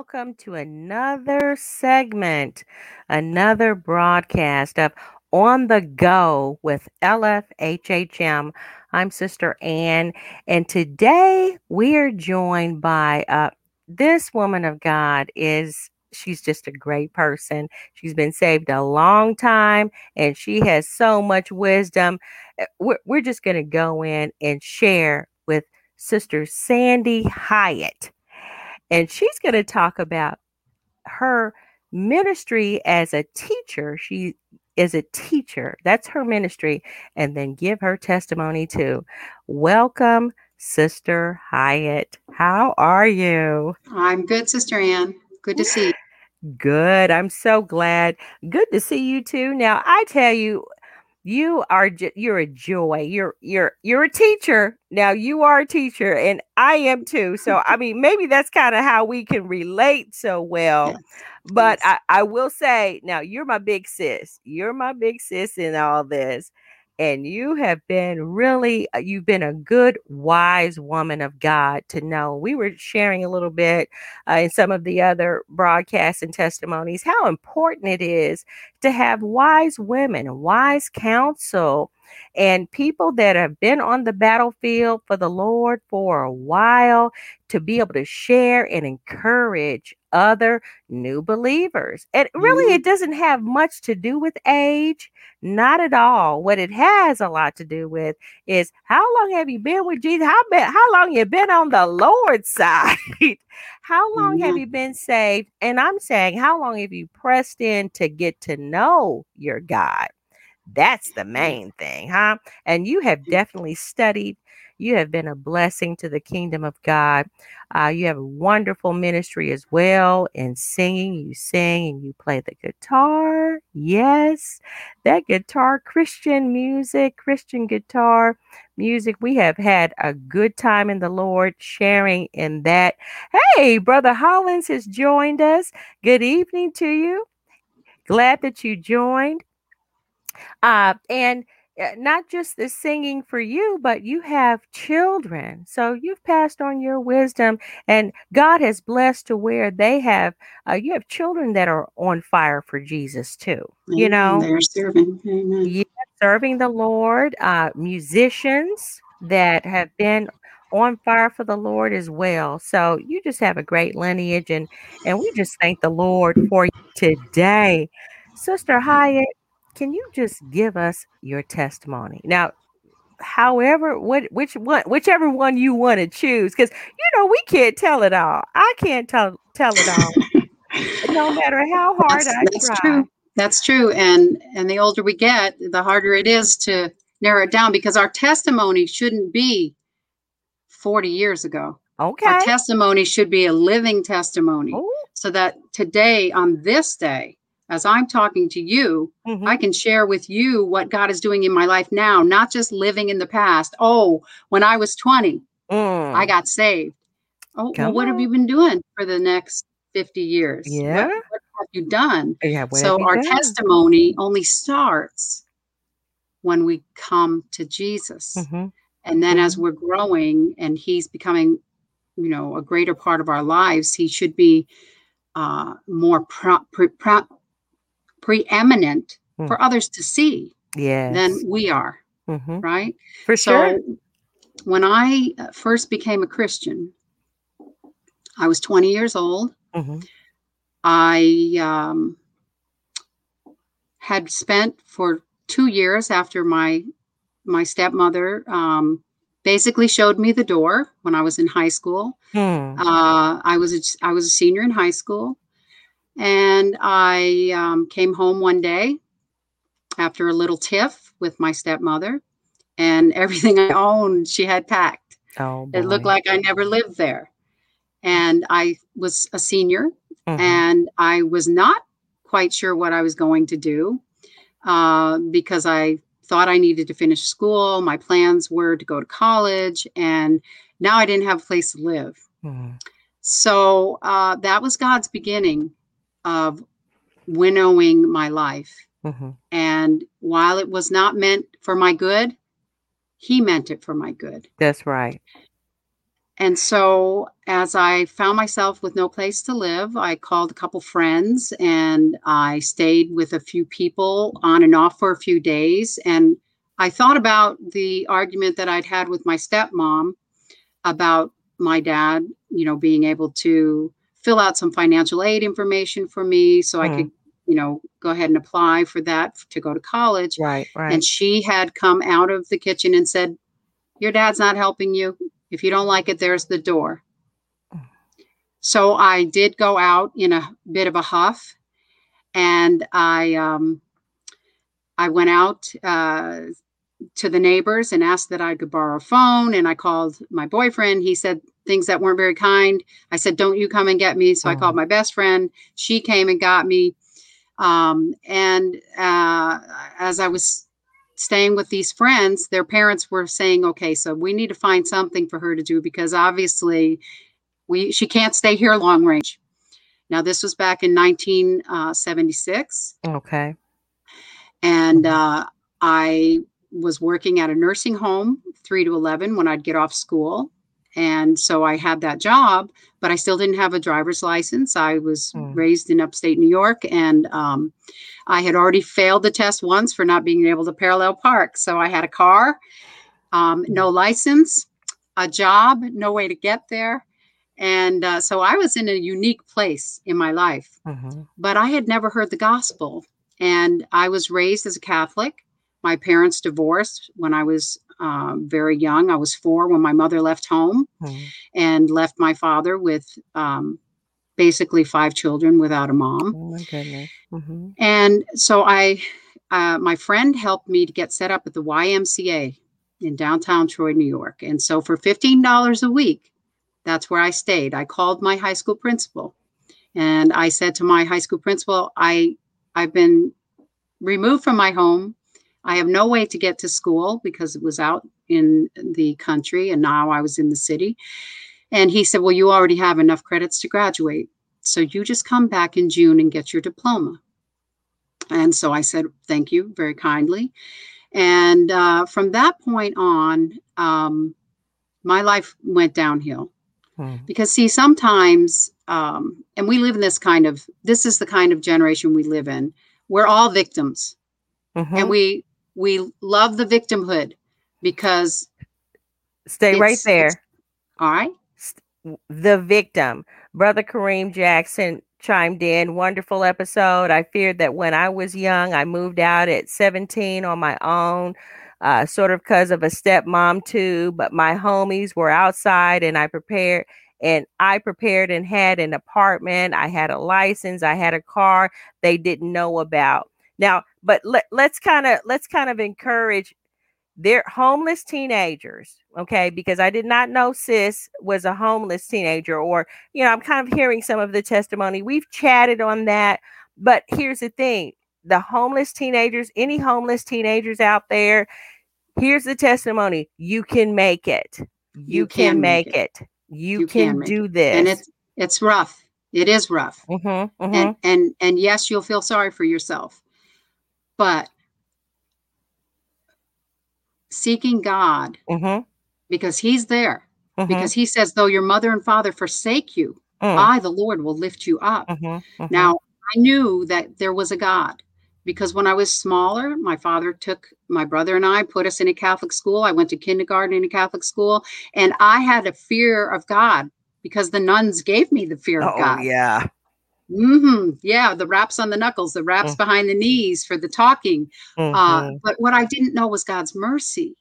Welcome to another segment, another broadcast of On the Go with LFHHM. I'm Sister Ann, and today we are joined by uh, this woman of God is she's just a great person. She's been saved a long time and she has so much wisdom. Uh, We're, we're just going to go in and share with Sister Sandy Hyatt. And she's going to talk about her ministry as a teacher. She is a teacher. That's her ministry. And then give her testimony too. Welcome, Sister Hyatt. How are you? I'm good, Sister Ann. Good to see you. Good. I'm so glad. Good to see you too. Now, I tell you, you are ju- you're a joy. You're you're you're a teacher. Now you are a teacher and I am too. So I mean maybe that's kind of how we can relate so well. Yes, But yes. I, I will say now you're my big sis. You're my big sis in all this. And you have been really, uh, you've been a good, wise woman of God to know. We were sharing a little bit uh, in some of the other broadcasts and testimonies how important it is to have wise women, wise counsel, and people that have been on the battlefield for the Lord for a while to be able to share and encourage other new believers. And really, it mm-hmm. doesn't have much to do with age, not at all. What it has a lot to do with is how long have you been with Jesus? How, been, how long you been on the Lord's side? how long have you been saved? And I'm saying, how long have you pressed in to get to know your God? That's the main thing, huh? And you have definitely studied. You have been a blessing to the kingdom of God. Uh, you have a wonderful ministry as well in singing. You sing and you play the guitar. Yes, that guitar, Christian music, Christian guitar music. We have had a good time in the Lord sharing in that. Hey, Brother Hollins has joined us. Good evening to you. Glad that you joined. Uh, and uh, not just the singing for you, but you have children. So you've passed on your wisdom, and God has blessed to where they have, uh, you have children that are on fire for Jesus too. You know, They are serving. Amen. yeah, serving the Lord, uh, musicians that have been on fire for the Lord as well. So you just have a great lineage, and and we just thank the Lord for you today, Sister Hyatt. Can you just give us your testimony now? However, what which one, whichever one you want to choose, because you know we can't tell it all. I can't tell tell it all, no matter how hard That's I that's try. true. That's true. And and the older we get, the harder it is to narrow it down because our testimony shouldn't be 40 years ago. Okay. Our testimony should be a living testimony Oh, so that today on this day as I'm talking to you, mhm. I can share with you what God is doing in my life now, not just living in the past. Oh, when I was 20, I Mm, got saved. Oh, well, what have you been doing for the next 50 years? Yeah. what have you done? Yeah. So our done? testimony only starts when we come to Jesus. hmm And then as hmm we're growing and he's becoming, you know, a greater part of our lives, he should be uh, more pro- pre- pro- preeminent Mm. for others to see than we are, hmm right? For sure. So when I uh, first became a Christian, I was 20 years old. hmm I um, had spent for two years after my my stepmother um, basically showed me the door when I was in high school. Hmm. Uh, I was a, I was a senior in high school, and I um, came home one day after a little tiff with my stepmother, and everything I owned she had packed. Oh It looked like I never lived there, and I was a senior, hmm and I was not quite sure what I was going to do uh, because I thought I needed to finish school. My plans were to go to college, and now I didn't have a place to live. hmm So uh, that was God's beginning of winnowing my life. hmm And while it was not meant for my good, He meant it for my good. That's right. and so as I found myself with no place to live, I called a couple friends and I stayed with a few people on and off for a few days. And I thought about the argument that I'd had with my stepmom about my dad, you know, being able to fill out some financial aid information for me so I Mm. could, you know, go ahead and apply for that to go to college. Right, right. And she had come out of the kitchen and said, Your dad's not helping you. If you don't like it, there's the door. So I did go out in a bit of a huff and I um I went out uh to the neighbors and asked that I could borrow a phone and I called my boyfriend. He said things that weren't very kind. I said, Don't you come and get me. So I called my best friend. She came and got me. Um, and uh, as I was staying with these friends, their parents were saying, Okay, so we need to find something for her to do because obviously we she can't stay here long range. Now, this was back in 1976 okay. and uh, I was working at a nursing home, three to eleven, when I'd get off school, and so I had that job, but I still didn't have a driver's license. I was Mm. raised in upstate New York, and um, I had already failed the test once for not being able to parallel park. So I had a car, um, no license, a job, no way to get there, and uh, so I was in a unique place in my life Mhm. but I had never heard the gospel. And I was raised as a Catholic. My parents divorced when I was um, very young. I was four when my mother left home Mhm. and left my father with um, basically five children without a mom. Oh my goodness. Mhm. And so I, uh, my friend helped me to get set up at the YMCA in downtown Troy, New York. And so for $15 a week, that's where I stayed. I called my high school principal and I said to my high school principal, I, I've been removed from my home. I have no way to get to school because it was out in the country and now I was in the city. And he said, Well, you already have enough credits to graduate. So you just come back in June and get your diploma. And so I said, Thank you very kindly. And uh, from that point on, um, my life went downhill Mhm. because, see, sometimes, um, and we live in this kind of, this is the kind of generation we live in. We're all victims Mhm. and we, we love the victimhood because, Stay right there. all right. the victim. Brother Kareem Jackson chimed in. Wonderful episode. I feared that when I was young, I moved out at 17 on my own, uh, sort of because of a stepmom too. But my homies were outside, and I prepared. And I prepared and had an apartment. I had a license. I had a car. They didn't know about now. But let, let's kind of let's kind of encourage they're homeless teenagers okay? Because i did not know sis was a homeless teenager or you know i'm kind of hearing some of the testimony. We've chatted on that but here's the thing the homeless teenagers any homeless teenagers out there here's the testimony you can make it. You, can, make it, you, You can, can do this And it's, it's rough. It is rough. Mhm, mhm. and and and yes you'll feel sorry for yourself but seeking god Mhm, because he's there mhm, because he says though your mother and father forsake you mm, i the lord will lift you up. Mhm, mhm. now i knew that there was a god because when i was smaller my father took my brother and i put us in a catholic school. I went to kindergarten in a catholic school and i had a fear of god because the nuns gave me the fear of oh god. yeah hmm Yeah, the raps on the knuckles, the raps Mm. behind the knees for the talking. Uh, Mhm. but what I didn't know was God's mercy,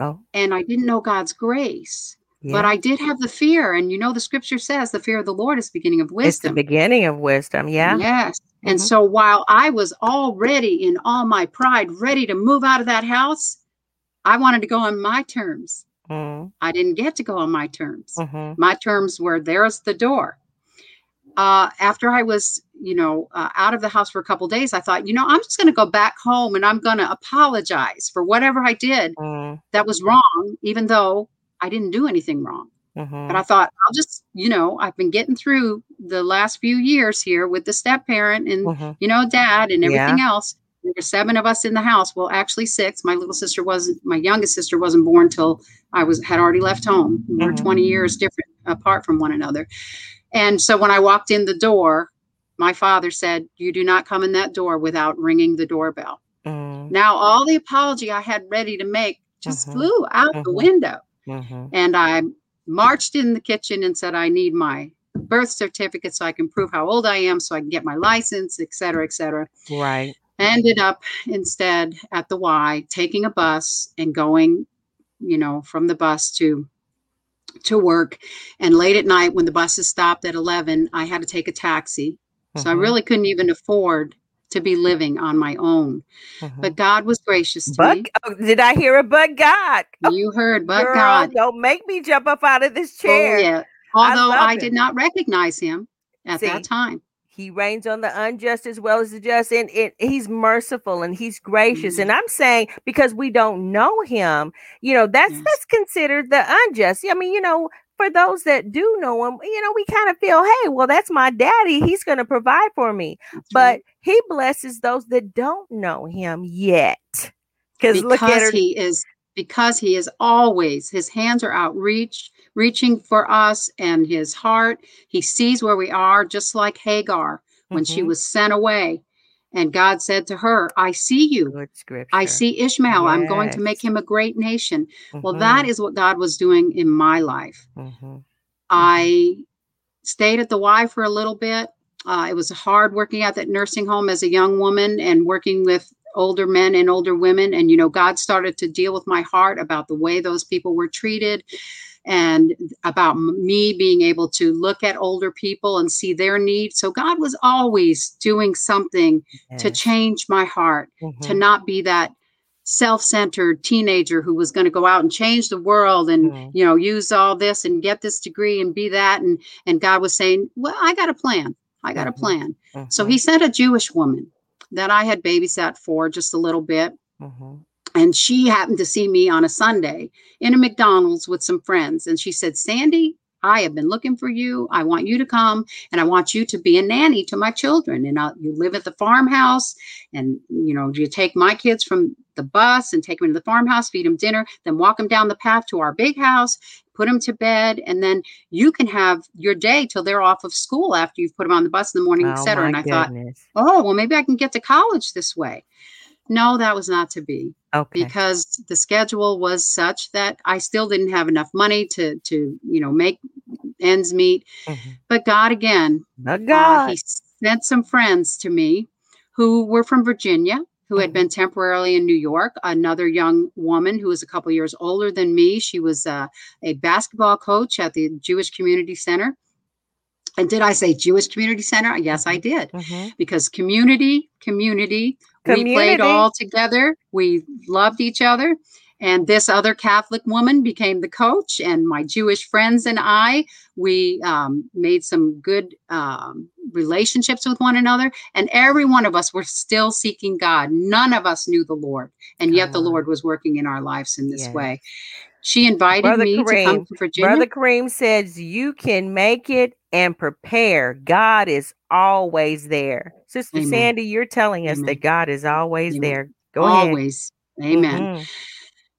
oh and I didn't know God's grace. yeah But I did have the fear, and you know the Scripture says the fear of the Lord is the beginning of wisdom. it's the beginning of wisdom yeah Yes. And Mhm. so while I was already in all my pride, ready to move out of that house, I wanted to go on my terms. Mm, I didn't get to go on my terms. mhm. my terms were there's the door uh, after i was you know uh, out of the house for a couple days i thought you know i'm just going to go back home and i'm going to apologize for whatever i did Mm, that was wrong even though i didn't do anything wrong mhm. but i thought i'll just you know i've been getting through the last few years here with the step parent and Mhm. you know dad and Yeah. everything else there were seven of us in the house. Well, actually six. My little sister wasn't. My youngest sister wasn't born till I was had already left home. We were Mhm. 20 years different apart from one another. And so when I walked in the door, my father said, "You do not come in that door without ringing the doorbell." Mm, Now all the apology I had ready to make just Mhm. flew out the Mhm. window. mhm. And I marched in the kitchen and said, I need my birth certificate so I can prove how old I am, so I can get my license, et cetera, et cetera. Right. Ended up instead at the Y taking a bus and going, you know, from the bus to to work. And late at night when the buses stopped at 11, I had to take a taxi. So I Mhm, really couldn't even afford to be living on my own. mhm. But God was gracious to but me. oh, did I hear a but God? You heard, but Girl, God. don't make me jump up out of this chair. Oh, chair. yeah. Although love I, did not recognize him at See, that time. He rains on the unjust as well as the just, and it, he's merciful and he's gracious. Mhm. And I'm saying because we don't know him, you know, that's Yes. that's considered the unjust. I mean, you know, for those that do know him, you know, we kind of feel, hey, well, that's my daddy. He's going to provide for me. That's But right. he blesses those that don't know him yet. Because look at her. he is because he is always his hands are outreach reaching for us and his heart. He sees where we are just like hagar when she Mhm. was sent away. And god said to her i see you. I see ishmael. I'm going to make him a great nation. Well that is what god was doing in my life. Mhm, I stayed at the Y for a little bit. Uh, it was hard working at that nursing home as a young woman and working with older men and older women. And, you know, God started to deal with my heart about the way those people were treated and about me being able to look at older people and see their needs. So God was always doing something to change my heart to Mhm, not be that self-centered teenager who was going to go out and change the world and Mm. you know use all this and get this degree and be that and and god was saying well i got a plan i got a Mhm. plan so mhm, he sent a jewish woman that i had babysat for just a little bit mhm. And she happened to see me on a sunday in a mcdonald's with some friends. And she said sandy i have been looking for you. I want you to come and i want you to be a nanny to my children. And I'll, you live at the farmhouse and you know you take my kids from the bus and take them to the farmhouse feed them dinner then walk them down the path to our big house put them to bed and then you can have your day till they're off of school after you've put them on the bus in the morning Oh etc my and i thought oh well maybe i can get to college this way. No that was not to be Okay. because the schedule was such that I still didn't have enough money to to you know make ends meet. Mhm. But God again, But uh, God. He sent some friends to me who were from Virginia, who had Mhm. been temporarily in New York. Another young woman who was a couple years older than me. She was uh, a basketball coach at the Jewish Community Center. And did I say Jewish Community Center? Yes, I did Mhm. because community, community, we played all together. We loved each other. And this other Catholic woman became the coach, and my Jewish friends and I, we um, made some good um, relationships with one another. And every one of us were still seeking God. None of us knew the Lord, and yet the. Lord was working in our lives in this Yes. way. She invited Brother me to come Kareem, to Virginia. Brother Kareem says you can make it and prepare. God is always there. Sister Amen. Sandy, you're telling us Amen. that God is always Amen. there. Go ahead. Always. Amen. Mhm.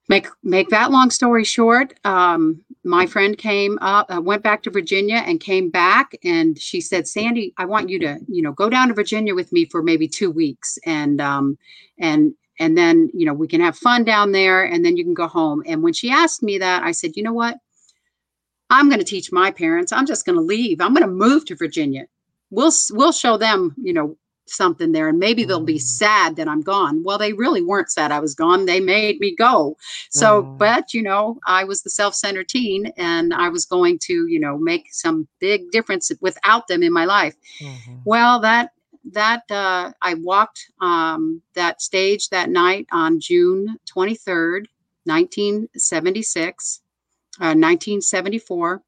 make make that long story short um my friend came up uh, went back to virginia and came back and she said sandy i want you to you know go down to virginia with me for maybe two weeks and um and and then you know we can have fun down there and then you can go home and when she asked me that i said you know what i'm going to teach my parents. I'm just going to leave. I'm going to move to virginia. We'll we'll show them you know something there and maybe they'll be Mm. sad that i'm gone. Well they really weren't sad i was gone. They made me go. So Mm. but you know i was the self-centered teen and i was going to you know make some big difference without them in my life. Mhm. well that that uh, i walked um, that stage that night on june 23rd 1976 uh, 1974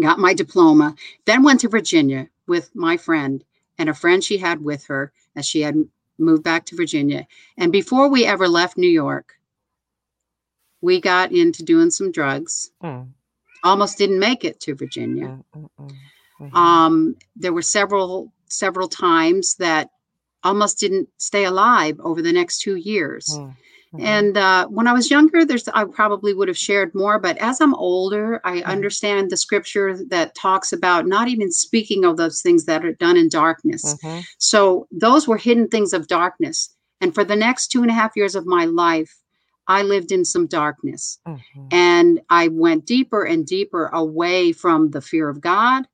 got my diploma then went to virginia with my friend and a friend she had with her as she had moved back to virginia. And before we ever left new york we got into doing some drugs. Mm, almost didn't make it to virginia. Mm, mm, mm, mhm. um, there were several several times that almost didn't stay alive over the next two years. Mm, mhm. And uh, when I was younger, there's I probably would have shared more. But as I'm older, I Mhm. understand the scripture that talks about not even speaking of those things that are done in darkness. Mhm. So those were hidden things of darkness. And for the next two and a half years of my life, I lived in some darkness. Mhm. And I went deeper and deeper away from the fear of God,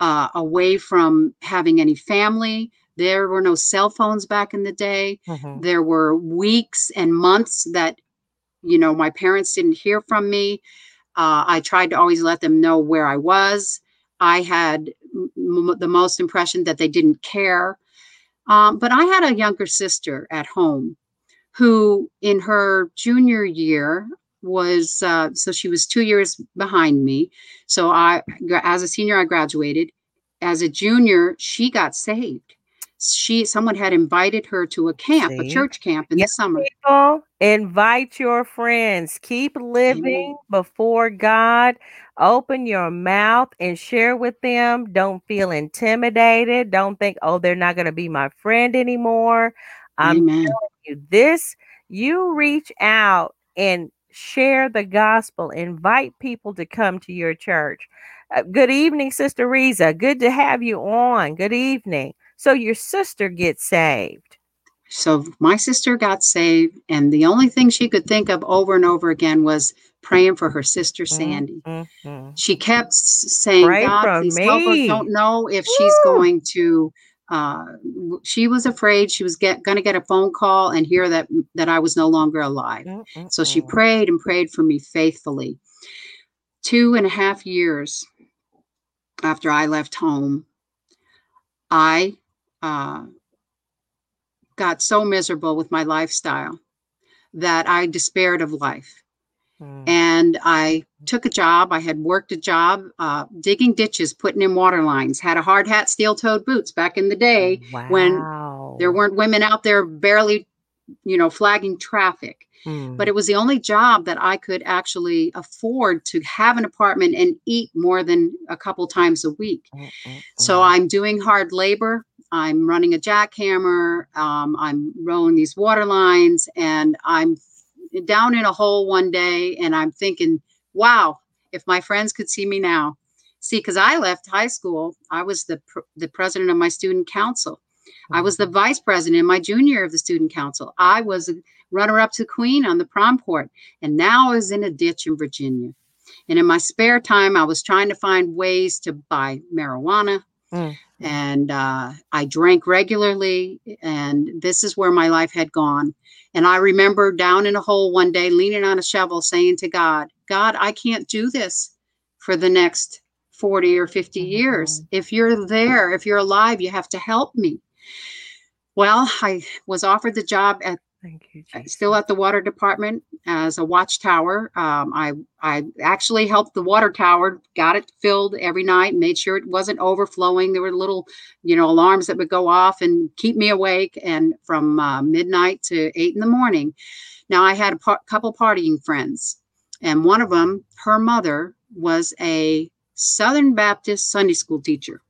uh, away from having any family. There were no cell phones back in the day. Mhm. There were weeks and months that, you know, my parents didn't hear from me. Uh, I tried to always let them know where I was. I had m- the most impression that they didn't care. Um, but I had a younger sister at home who, in her junior year, was uh, so she was two years behind me. So I, as a senior, I graduated. As a junior, she got saved. She, someone had invited her to a camp, a church camp in Yeah. the summer. People, invite your friends. Keep living before God. Open your mouth and share with them. Don't feel intimidated. Don't think, oh, they're not going to be my friend anymore. I'm Amen. you this you reach out and share the gospel invite people to come to your church Uh, good evening sister Riza. good to have you on good evening so your sister gets saved So my sister got saved, and the only thing she could think of over and over again was praying for her sister Sandy. Mm, mm, She kept saying, Pray "God, please help her." me. Don't know if she's going to. Uh, she was afraid she was get going to get a phone call and hear that that I was no longer alive. mm, mm, So she prayed and prayed for me faithfully. Two and a half years after I left home, I uh, got so miserable with my lifestyle that I despaired of life. Mm, And I took a job. I had worked a job uh, digging ditches, putting in water lines, had a hard hat, steel toed boots back in the day when there weren't women out there barely, you know, flagging traffic Mm, but it was the only job that I could actually afford to have an apartment and eat more than a couple times a week. mm, mm, So mm. I'm doing hard labor. I'm running a jackhammer. Um, I'm rowing these water lines, and I'm down in a hole one day, and I'm thinking, wow, if my friends could see me now. See, because I left high school, I was the pr- the president of my student council. I was the vice president in my junior of the student council. I was a runner up to queen on the prom court, and now I was in a ditch in Virginia. And in my spare time, I was trying to find ways to buy marijuana. Mm. And uh, I drank regularly, and this is where my life had gone. And I remember down in a hole one day, leaning on a shovel, saying to God, God, I can't do this for the next 40 or 50 years. If you're there, if you're alive, you have to help me. Well, I was offered the job at Thank you, Jesus. still at the water department as a watchtower. Um, I I actually helped the water tower, got it filled every night, made sure it wasn't overflowing. There were little, you know, alarms that would go off and keep me awake, and from uh, midnight to eight in the morning. Now I had a par- couple partying friends, and one of them, her mother was a Southern Baptist Sunday school teacher.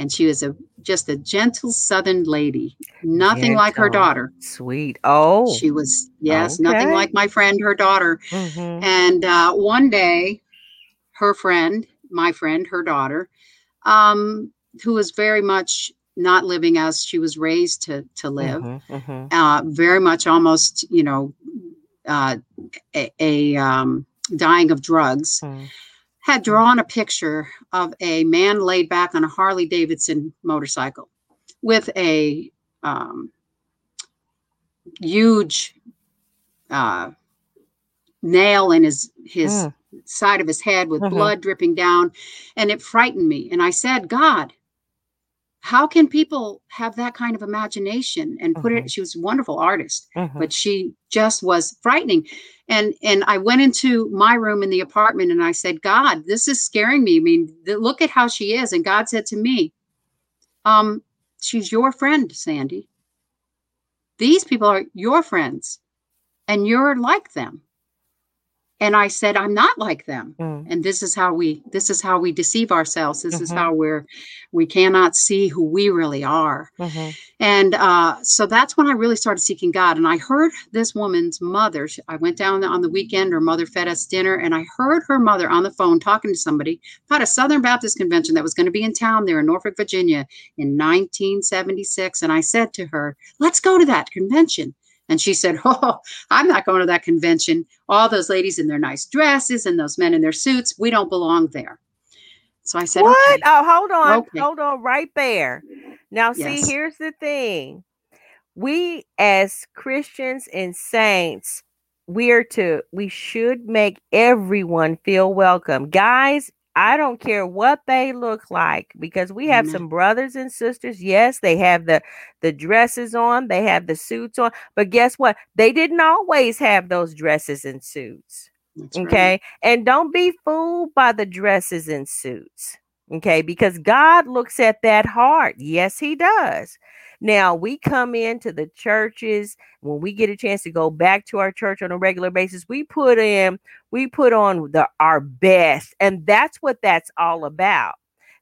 And she was a just a gentle Southern lady, nothing like her daughter. Sweet. Oh. She was, yes, nothing like my friend, her daughter. Mhm. And uh, one day, her friend, my friend, her daughter, um, who was very much not living as she was raised to to live, Mhm, mhm. uh, very much almost, you know, uh, a, a um, dying of drugs, Mm. Had drawn a picture of a man laid back on a Harley Davidson motorcycle with a um, huge uh, nail in his his Mm. side of his head with Mhm. blood dripping down, and it frightened me. And I said, God. How can people have that kind of imagination and put Mhm. it? She was a wonderful artist, Mhm. but she just was frightening and and i went into my room in the apartment and i said god this is scaring me i mean look at how she is and god said to me um she's your friend sandy these people are your friends and you're like them and I said, I'm not like them. Mm. And this is how we this is how we deceive ourselves. This is Mhm. how we're we cannot see who we really are. Mhm. And uh, so that's when I really started seeking God. And I heard this woman's mother. she- I went down on the weekend. Her mother fed us dinner, and I heard her mother on the phone talking to somebody about a Southern Baptist convention that was going to be in town there in Norfolk, Virginia in 1976. And I said to her, Let's go to that convention. And she said, Oh, I'm not going to that convention. All those ladies in their nice dresses and those men in their suits, we don't belong there. So I said, What? Okay. Oh, hold on. Okay. Hold on right there. Now, see, Yes. here's the thing. We as Christians and saints, we're to we should make everyone feel welcome. Guys, I don't care what they look like because we have Amen. some brothers and sisters. Yes, they have the the dresses on, they have the suits on, but guess what? They didn't always have those dresses and suits. That's right. Okay. And don't be fooled by the dresses and suits. Okay. Because God looks at that heart. Yes, He does. Now, we come into the churches when we get a chance to go back to our church on a regular basis. We put in, we put on the our best. And that's what that's all about.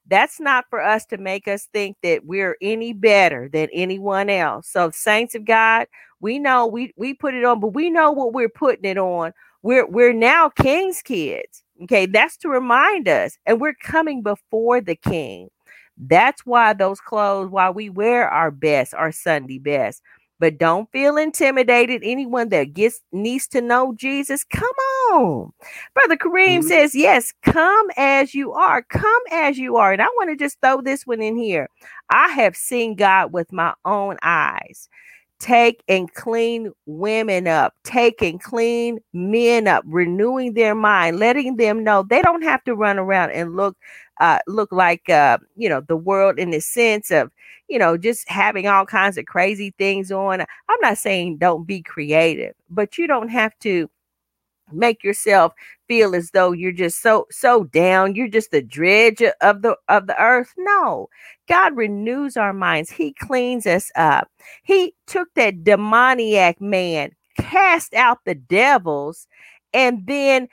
That's not for us to make us think that we're any better than anyone else. So, saints of God, we know we we put it on, but we know what we're putting it on we're we're now king's kids okay that's to remind us and we're coming before the king. That's why those clothes why we wear our best our sunday best. But don't feel intimidated. Anyone that gets needs to know jesus come on. Brother kareem Mhm. says yes come as you are. Come as you are. And i want to just throw this one in here. I have seen god with my own eyes take and clean women up, take and clean men up, renewing their mind, letting them know they don't have to run around and look uh look like uh you know the world in the sense of you know just having all kinds of crazy things on. I'm not saying don't be creative, but you don't have to make yourself feel as though you're just so so down. You're just the dredge of the of the earth. No god renews our minds. He cleans us up. He took that demoniac man cast out the devils and then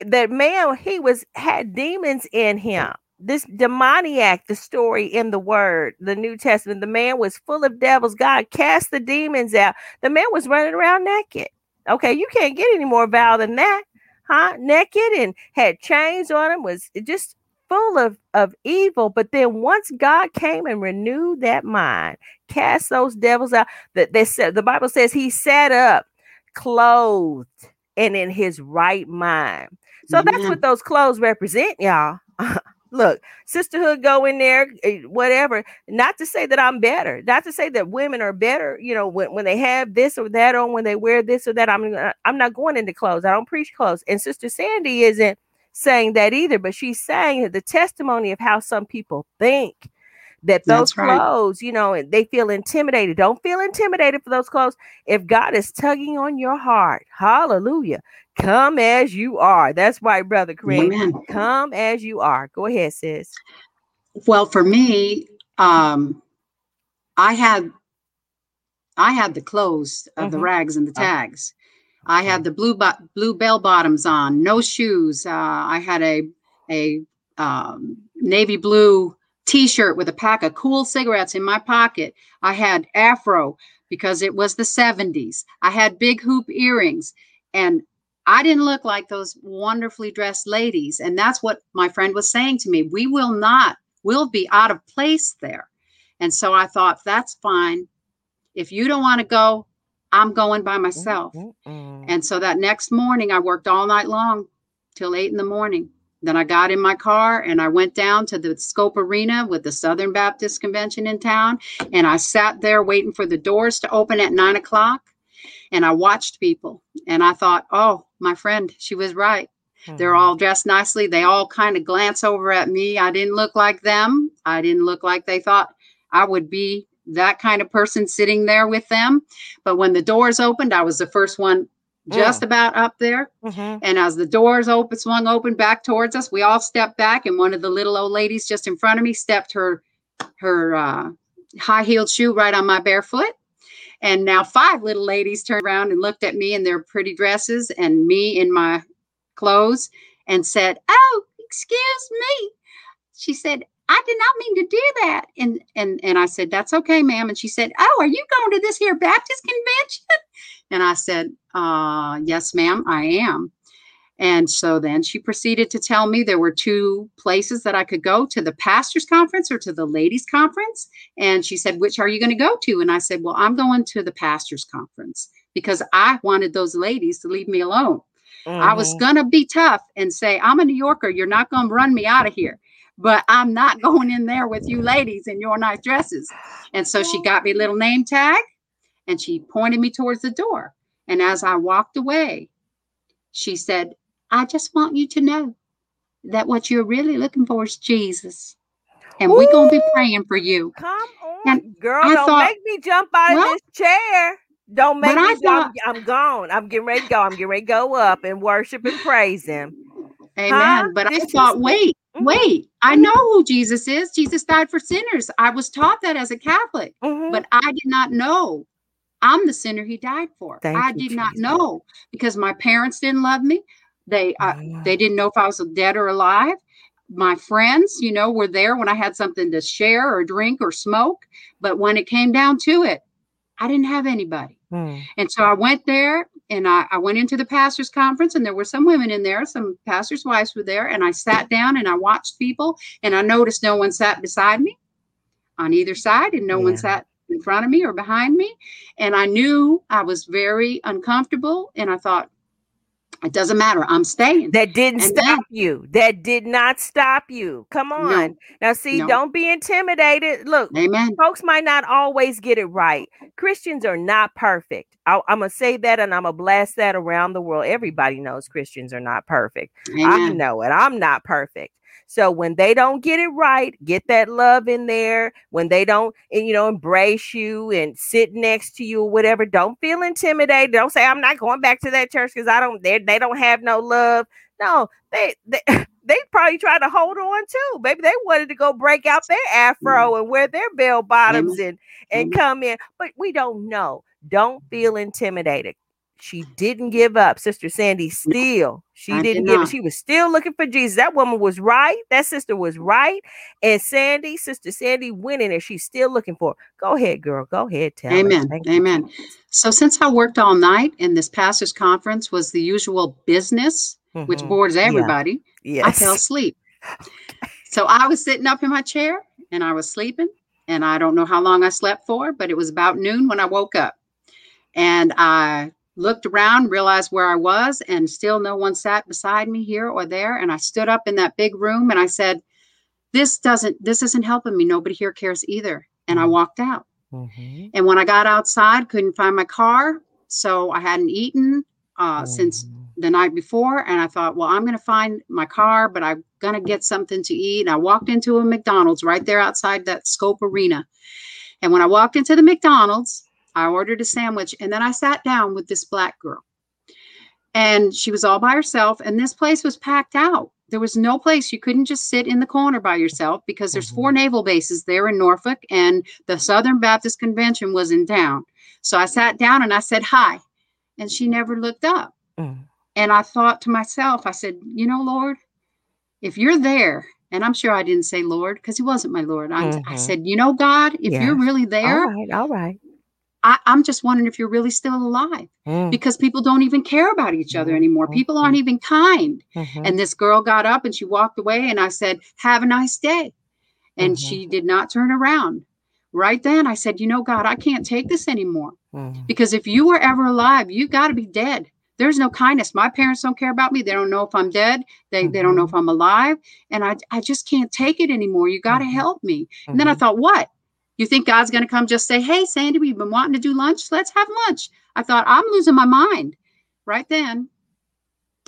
that man he was had demons in him. This demoniac the story in the word the new testament the man was full of devils. God cast the demons out. The man was running around naked okay you can't get any more vile than that huh? Naked and had chains on him was just full of of evil. But then once god came and renewed that mind cast those devils out that they said the bible says he sat up clothed and in his right mind. So that's what those clothes represent y'all look sisterhood go in there eh, whatever. Not to say that i'm better not to say that women are better you know when, when they have this or that on when they wear this or that i'm not- i'm not going into clothes i don't preach clothes. And sister sandy isn't saying that either but she's saying the testimony of how some people think that those right. clothes you know and they feel intimidated. Don't feel intimidated for those clothes. If god is tugging on your heart hallelujah come as you are that's right brother Kareem. Amen. Come as you are. Go ahead, sis. Well, for me, um, I had I had the clothes of the Mhm. rags and the Oh. tags. I had the blue bo- blue bell bottoms on, no shoes. Uh, I had a a um, navy blue T-shirt with a pack of Kool cigarettes in my pocket. I had afro because it was the 70s. I had big hoop earrings, and I didn't look like those wonderfully dressed ladies. And that's what my friend was saying to me. We will not, we'll be out of place there. And so I thought, that's fine. If you don't want to go, I'm going by myself. And so that next morning, I worked all night long till eight in the morning. Then I got in my car and I went down to the Scope Arena with the Southern Baptist Convention in town. And I sat there waiting for the doors to open at nine o'clock. And I watched people. And I thought, oh, my friend, she was right. They're Mhm. all dressed nicely. They all kind of glance over at me. I didn't look like them. I didn't look like they thought I would be that kind of person sitting there with them. But when the doors opened, I was the first one just about up there. Mhm. And as the doors open, swung open back towards us, we all stepped back, and one of the little old ladies just in front of me stepped her her uh, high heeled shoe right on my bare foot. And now five little ladies turned around and looked at me in their pretty dresses and me in my clothes and said, "Oh, excuse me." She said, "I did not mean to do that." And and and I said, "That's okay, ma'am." And she said, "Oh, are you going to this here Baptist convention?" And I said, uh, "Yes, ma'am, I am." And so then she proceeded to tell me there were two places that I could go to the pastor's conference or to the ladies' conference. And she said, Which are you going to go to? And I said, Well, I'm going to the pastor's conference because I wanted those ladies to leave me alone. Mm-hmm. I was mm-hmm. going to be tough and say, I'm a New Yorker. You're not going to run me out of here. But I'm not going in there with you ladies in your nice dresses. And so she got me a little name tag and she pointed me towards the door. And as I walked away, she said, I just want you to know that what you're really looking for is Jesus. And we're going to be praying for you. Come on, and girl. I don't thought, make me jump out well, of this chair. Don't make me I thought, I'm, I'm gone. I'm getting ready to go. I'm getting ready to go up and worship and praise him. Amen. Huh? But I thought, wait, mm-hmm. wait. I know who Jesus is. Jesus died for sinners. I was taught that as a Catholic, mm-hmm. but I did not know I'm the sinner he died for. Thank I did not know because my parents didn't love me. They uh, they didn't know if I was dead or alive. My friends, you know, were there when I had something to share or drink or smoke. But when it came down to it, I didn't have anybody. Mm. And so I went there and I, I went into the pastor's conference and there were some women in there, some pastors' wives were there. And I sat down and I watched people and I noticed no one sat beside me on either side and no yeah. one sat in front of me or behind me. And I knew I was very uncomfortable. And I thought, it doesn't matter. I'm staying. That didn't and stop then, you. That did not stop you. Come on. No, now, see, no. don't be intimidated. Look, Amen. folks might not always get it right. Christians are not perfect. I, am going to say that and I'm going to blast that around the world. Everybody knows Christians are not perfect. Amen. I know it. I'm not perfect. So when they don't get it right, get that love in there. When they don't, eh, you know, embrace you and sit next to you or whatever, don't feel intimidated. Don't say I'm not going back to that church because I don't. They they don't have no love. No, they they. They probably tried to hold on too. Maybe they wanted to go break out their afro mm-hmm. and wear their bell bottoms mm-hmm. and and mm-hmm. come in, but we don't know. Don't feel intimidated she didn't give up. Sister Sandy still, she I didn't did give up. She was still looking for Jesus. That woman was right. That sister was right. And Sandy, Sister Sandy went in and She's still looking for. Go ahead, girl. Go ahead. Tell Amen. Amen. You. So since I worked all night and this pastor's conference was the usual business, mm-hmm. which bores everybody, yeah. yes. I fell asleep. so I was sitting up in my chair and I was sleeping. And I don't know how long I slept for, but it was about noon when I woke up. And I looked around, realized where I was, and still no one sat beside me here or there. And I stood up in that big room and I said, This doesn't, this isn't helping me. Nobody here cares either. And I mm-hmm. walked out. Mm-hmm. And when I got outside, couldn't find my car. So I hadn't eaten uh, mm-hmm. since the night before. And I thought, well, I'm going to find my car, but I'm going to get something to eat. And I walked into a McDonald's right there outside that Scope Arena. And when I walked into the McDonald's, I ordered a sandwich and then I sat down with this black girl. And she was all by herself, and this place was packed out. There was no place you couldn't just sit in the corner by yourself because there's mm-hmm. four naval bases there in Norfolk, and the Southern Baptist Convention was in town. So I sat down and I said, Hi. And she never looked up. Mm. And I thought to myself, I said, You know, Lord, if you're there, and I'm sure I didn't say Lord because he wasn't my Lord. I, mm-hmm. I said, You know, God, if yes. you're really there, all right, all right I, am just wondering if you're really still alive mm. because people don't even care about each other anymore. Mm-hmm. People aren't even kind. Mm-hmm. And this girl got up and she walked away, and I said, Have a nice day. And mm-hmm. she did not turn around. Right then, I said, You know, God, I can't take this anymore mm-hmm. because if you were ever alive, you got to be dead. There's no kindness. My parents don't care about me. They don't know if I'm dead. They, they don't know mm-hmm. if I'm alive. And I, I just can't take it anymore. You got to mm-hmm. help me. And then I thought, What? You think God's going to come just say, Hey, Sandy, we've been wanting to do lunch. Let's have lunch. I thought, I'm losing my mind. Right then,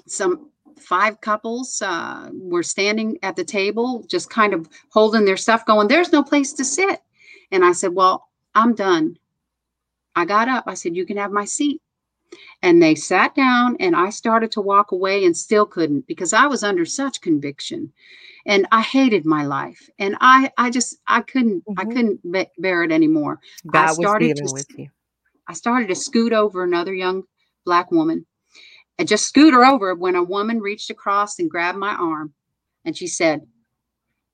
some five couples uh, were standing at the table, just kind of holding their stuff, going, There's no place to sit. And I said, Well, I'm done. I got up. I said, You can have my seat. And they sat down, and I started to walk away and still couldn't because I was under such conviction and I hated my life, and I I just I couldn't mm-hmm. I couldn't be- bear it anymore. God I started was to, with you. I started to scoot over another young black woman, I just scooter over when a woman reached across and grabbed my arm. And she said,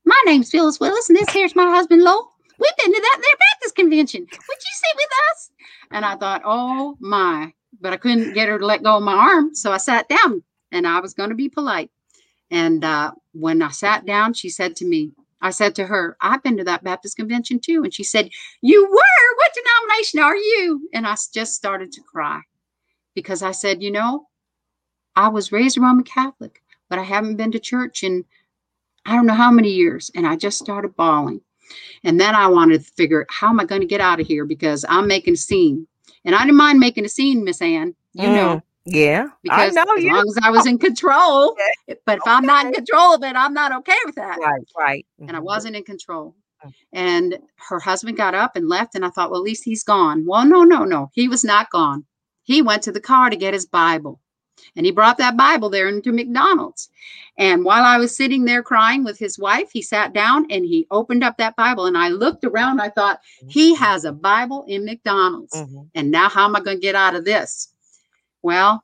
My name's Phyllis Willis, and this here's my husband, Lowell. We've been to that there Baptist convention. Would you sit with us? And I thought, oh my, but I couldn't get her to let go of my arm. So I sat down and I was going to be polite. And uh, when I sat down, she said to me, I said to her, I've been to that Baptist convention too. And she said, You were? What denomination are you? And I just started to cry because I said, You know, I was raised Roman Catholic, but I haven't been to church in I don't know how many years. And I just started bawling. And then I wanted to figure how am I going to get out of here because I'm making a scene. And I didn't mind making a scene, Miss Ann. You mm, know. Yeah. Because as you. long as I was in control. But if okay. I'm not in control of it, I'm not okay with that. Right, right. Mm-hmm. And I mm-hmm. wasn't in control. Mm. And her husband got up and left. And I thought, well, at least he's gone. Well, no, no, no. He was not gone. He went to the car to get his Bible. And he brought that Bible there into McDonald's. And while I was sitting there crying with his wife, he sat down and he opened up that Bible. And I looked around. I thought, he mm-hmm. has a Bible in McDonald's. Mm-hmm. And now how am I going to get out of this? Well,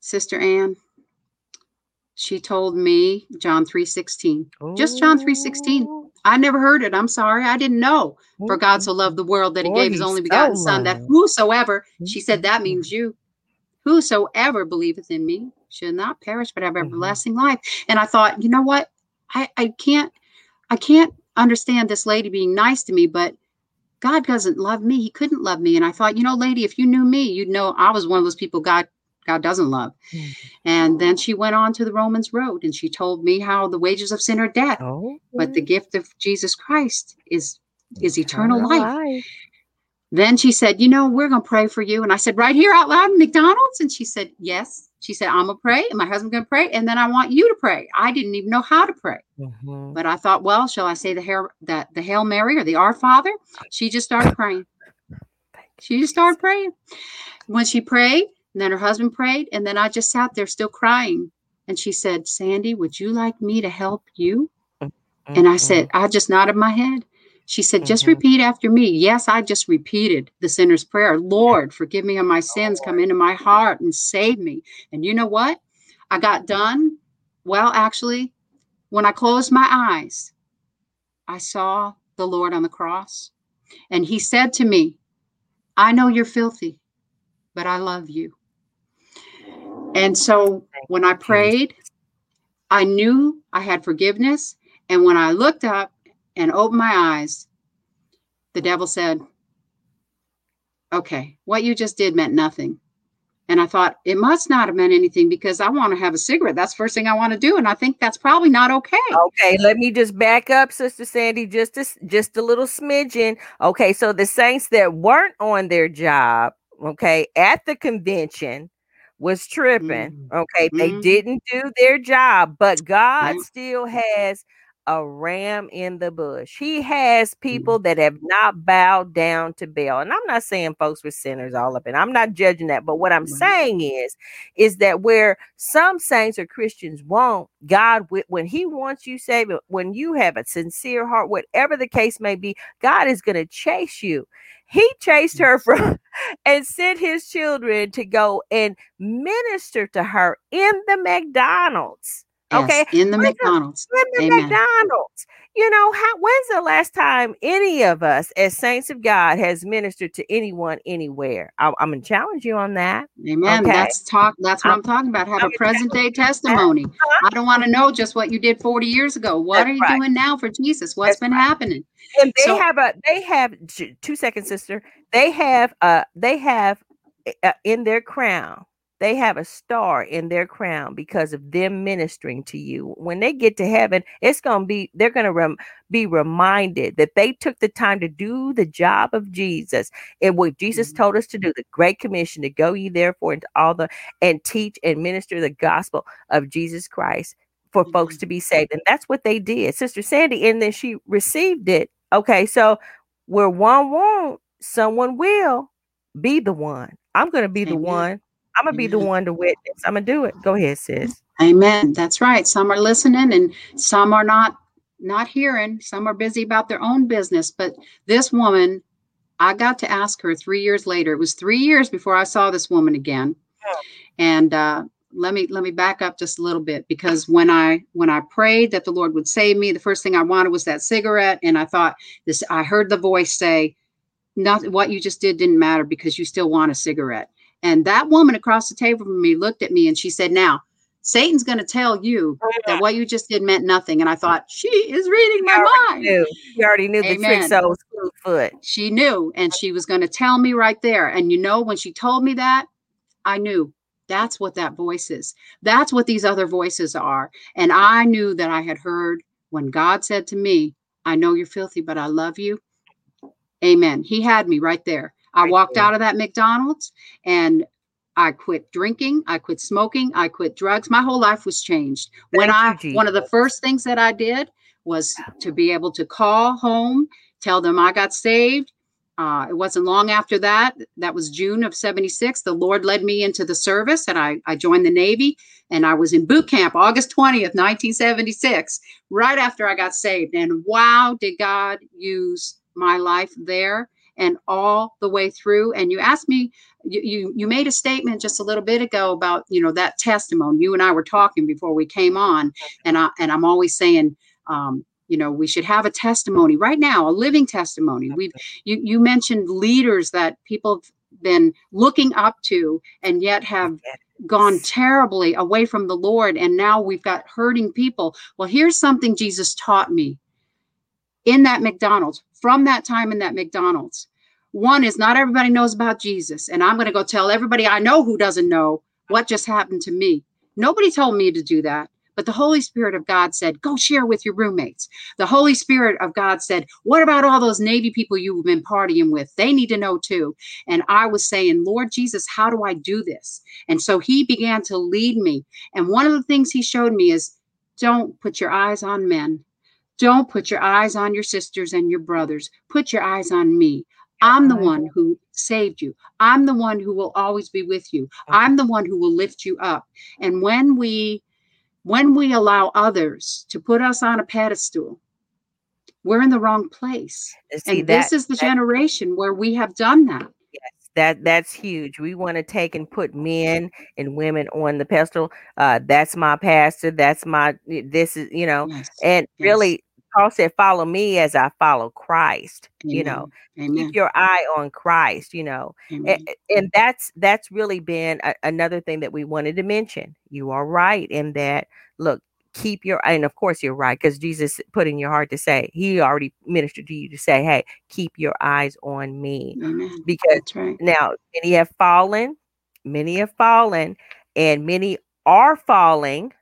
Sister Ann, she told me John 3:16. Just John 3:16. I never heard it. I'm sorry. I didn't know. For God so loved the world that he gave his only begotten so son that whosoever, she said that means you. Whosoever believeth in me should not perish but have mm-hmm. everlasting life. And I thought, you know what? I, I can't I can't understand this lady being nice to me, but God doesn't love me. He couldn't love me. And I thought, you know, lady, if you knew me, you'd know I was one of those people God God doesn't love. Mm-hmm. And then she went on to the Romans road and she told me how the wages of sin are death, oh. but the gift of Jesus Christ is is eternal, eternal life. life. Then she said, You know, we're going to pray for you. And I said, Right here out loud in McDonald's? And she said, Yes. She said, I'm going to pray and my husband's going to pray. And then I want you to pray. I didn't even know how to pray. Mm-hmm. But I thought, Well, shall I say the, hair, that the Hail Mary or the Our Father? She just started praying. She just started praying. When she prayed, and then her husband prayed, and then I just sat there still crying. And she said, Sandy, would you like me to help you? Mm-hmm. And I said, I just nodded my head. She said, just mm-hmm. repeat after me. Yes, I just repeated the sinner's prayer. Lord, forgive me of my sins, come into my heart and save me. And you know what? I got done. Well, actually, when I closed my eyes, I saw the Lord on the cross. And he said to me, I know you're filthy, but I love you. And so when I prayed, I knew I had forgiveness. And when I looked up, and opened my eyes, the devil said, Okay, what you just did meant nothing. And I thought, it must not have meant anything because I want to have a cigarette. That's the first thing I want to do. And I think that's probably not okay. Okay, let me just back up, Sister Sandy, just a, just a little smidgen. Okay, so the saints that weren't on their job, okay, at the convention was tripping. Mm-hmm. Okay, they mm-hmm. didn't do their job, but God mm-hmm. still has a ram in the bush. He has people mm-hmm. that have not bowed down to Baal. And I'm not saying folks were sinners all up and I'm not judging that. But what I'm saying is, is that where some saints or Christians won't, God, when He wants you saved, when you have a sincere heart, whatever the case may be, God is going to chase you. He chased her from and sent his children to go and minister to her in the McDonald's. Yes, okay. In the McDonald's. In the Amen. McDonald's. You know, how when's the last time any of us as saints of God has ministered to anyone anywhere? I, am gonna challenge you on that. Amen. Okay? That's talk, that's what I'm, I'm talking about. Have I'm a present day testimony. I don't want to know just what you did 40 years ago. What that's are you right. doing now for Jesus? What's that's been right. happening? And they so, have a they have two seconds, sister. They have uh they have uh, in their crown they have a star in their crown because of them ministering to you. When they get to heaven, it's going to be, they're going to rem- be reminded that they took the time to do the job of Jesus and what Jesus mm-hmm. told us to do, the Great Commission to go ye therefore into all the, and teach and minister the gospel of Jesus Christ for mm-hmm. folks to be saved. And that's what they did. Sister Sandy, and then she received it. Okay, so where one won't, someone will be the one. I'm going to be Amen. the one I'm gonna be the one to witness. I'm gonna do it. Go ahead, sis. Amen. That's right. Some are listening and some are not not hearing. Some are busy about their own business. But this woman I got to ask her three years later. It was three years before I saw this woman again. And uh, let me let me back up just a little bit because when I when I prayed that the Lord would save me, the first thing I wanted was that cigarette, and I thought this. I heard the voice say, "Not what you just did didn't matter because you still want a cigarette." And that woman across the table from me looked at me and she said, "Now." Satan's going to tell you Oh, that what you just did meant nothing. And I thought, she is reading my mind. Knew. You already knew the trick Amen. so was foot. She knew, and she was going to tell me right there. And you know, when she told me that, I knew that's what that voice is. That's what these other voices are. And I knew that I had heard when God said to me, I know you're filthy, but I love you. Amen. He had me right there. I walked out of that McDonald's and I quit drinking, I quit smoking, I quit drugs. My whole life was changed. when I one of the first things that I did was to be able to call home, tell them I got saved. Uh, it wasn't long after that. That was June of 76. The Lord led me into the service and I, I joined the Navy and I was in boot camp August 20th, 1976, right after I got saved. And wow, did God use my life there and all the way through. And you asked me, you, you you made a statement just a little bit ago about you know that testimony. You and I were talking before we came on, and I and I'm always saying, um, you know, we should have a testimony right now, a living testimony. We've you you mentioned leaders that people have been looking up to, and yet have gone terribly away from the Lord, and now we've got hurting people. Well, here's something Jesus taught me in that McDonald's from that time in that McDonald's. One is not everybody knows about Jesus, and I'm going to go tell everybody I know who doesn't know what just happened to me. Nobody told me to do that, but the Holy Spirit of God said, Go share with your roommates. The Holy Spirit of God said, What about all those Navy people you've been partying with? They need to know too. And I was saying, Lord Jesus, how do I do this? And so he began to lead me. And one of the things he showed me is don't put your eyes on men. Don't put your eyes on your sisters and your brothers. Put your eyes on me. I'm the one who saved you. I'm the one who will always be with you. I'm the one who will lift you up. And when we when we allow others to put us on a pedestal, we're in the wrong place. See, and that, this is the that- generation where we have done that. That that's huge. We want to take and put men and women on the pedestal. Uh, that's my pastor. That's my this is you know, Yes. and Yes. really, Paul said, "Follow me as I follow Christ." You know, Amen. keep your eye on Christ. You know, and, and that's that's really been a, another thing that we wanted to mention. You are right in that. Look, keep your and of course you're right because Jesus put in your heart to say He already ministered to you to say, "Hey, keep your eyes on me," Amen. because right. now many have fallen, many have fallen, and many are falling,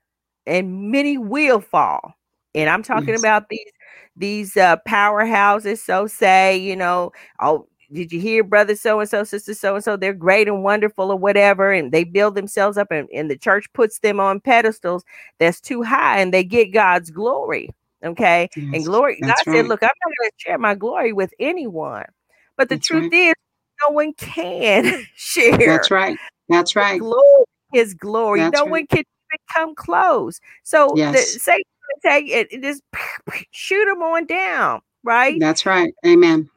and many will fall. And I'm talking Yes. about these these uh powerhouses, so say, you know, oh, did you hear brother so and so, sister so and so? They're great and wonderful or whatever, and they build themselves up, and, and the church puts them on pedestals that's too high, and they get God's glory. Okay, and glory. God That's said, "Look, I'm not going to share my glory with anyone." But the That's truth right. is, no one can share That's right. That's right. glory, his glory. No right. one can even come close. So the Yes. Satan gonna take it just shoot them on down, right? That's right. Amen.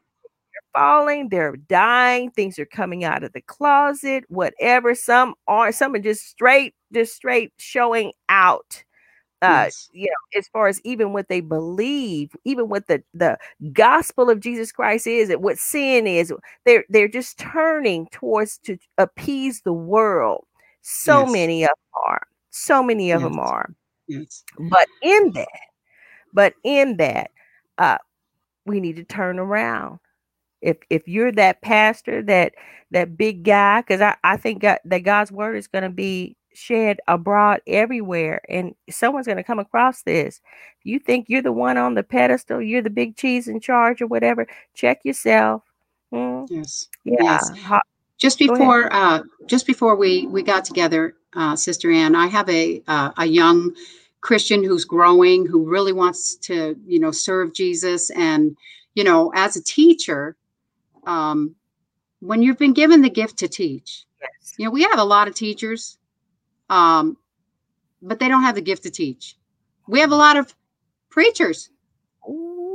Falling, they're dying, things are coming out of the closet, whatever. Some are some are just straight, just straight showing out. Uh, Yes. you know, as far as even what they believe, even what the the gospel of Jesus Christ is, and what sin is, they're they're just turning towards to appease the world. So Yes. many of them are. So many of them are. Yes. But in that, but in that, uh, we need to turn around. If if you're that pastor, that that big guy, because I, I think God, that God's word is going to be shed abroad everywhere, and someone's going to come across this. You think you're the one on the pedestal, you're the big cheese in charge or whatever. Check yourself. Hmm, Yes. yeah. Yes. Just before uh, just before we we got together, uh, Sister Ann, I have a uh, a young Christian who's growing, who really wants to you know serve Jesus, and you know as a teacher, um, when you've been given the gift to teach, Yes. you know we have a lot of teachers, um, but they don't have the gift to teach. We have a lot of preachers.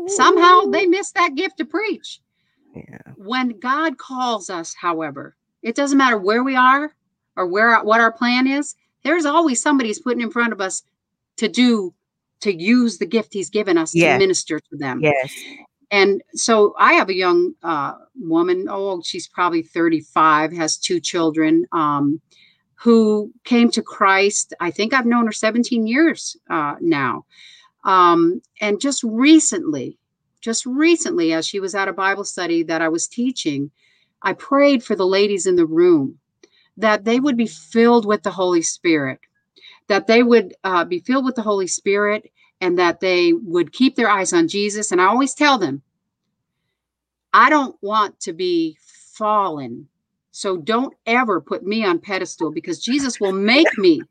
Somehow they miss that gift to preach. Yeah. When God calls us, however, it doesn't matter where we are or where what our plan is. There's always somebody who's putting in front of us to do to use the gift He's given us Yeah. to minister to them. Yes. And so I have a young uh, woman. Oh, she's probably 35, has two children, um, who came to Christ. I think I've known her 17 years uh, now. Um, and just recently, just recently, as she was at a Bible study that I was teaching, I prayed for the ladies in the room that they would be filled with the Holy Spirit, that they would uh, be filled with the Holy Spirit, and that they would keep their eyes on Jesus. And I always tell them, I don't want to be fallen. So don't ever put me on pedestal because Jesus will make me,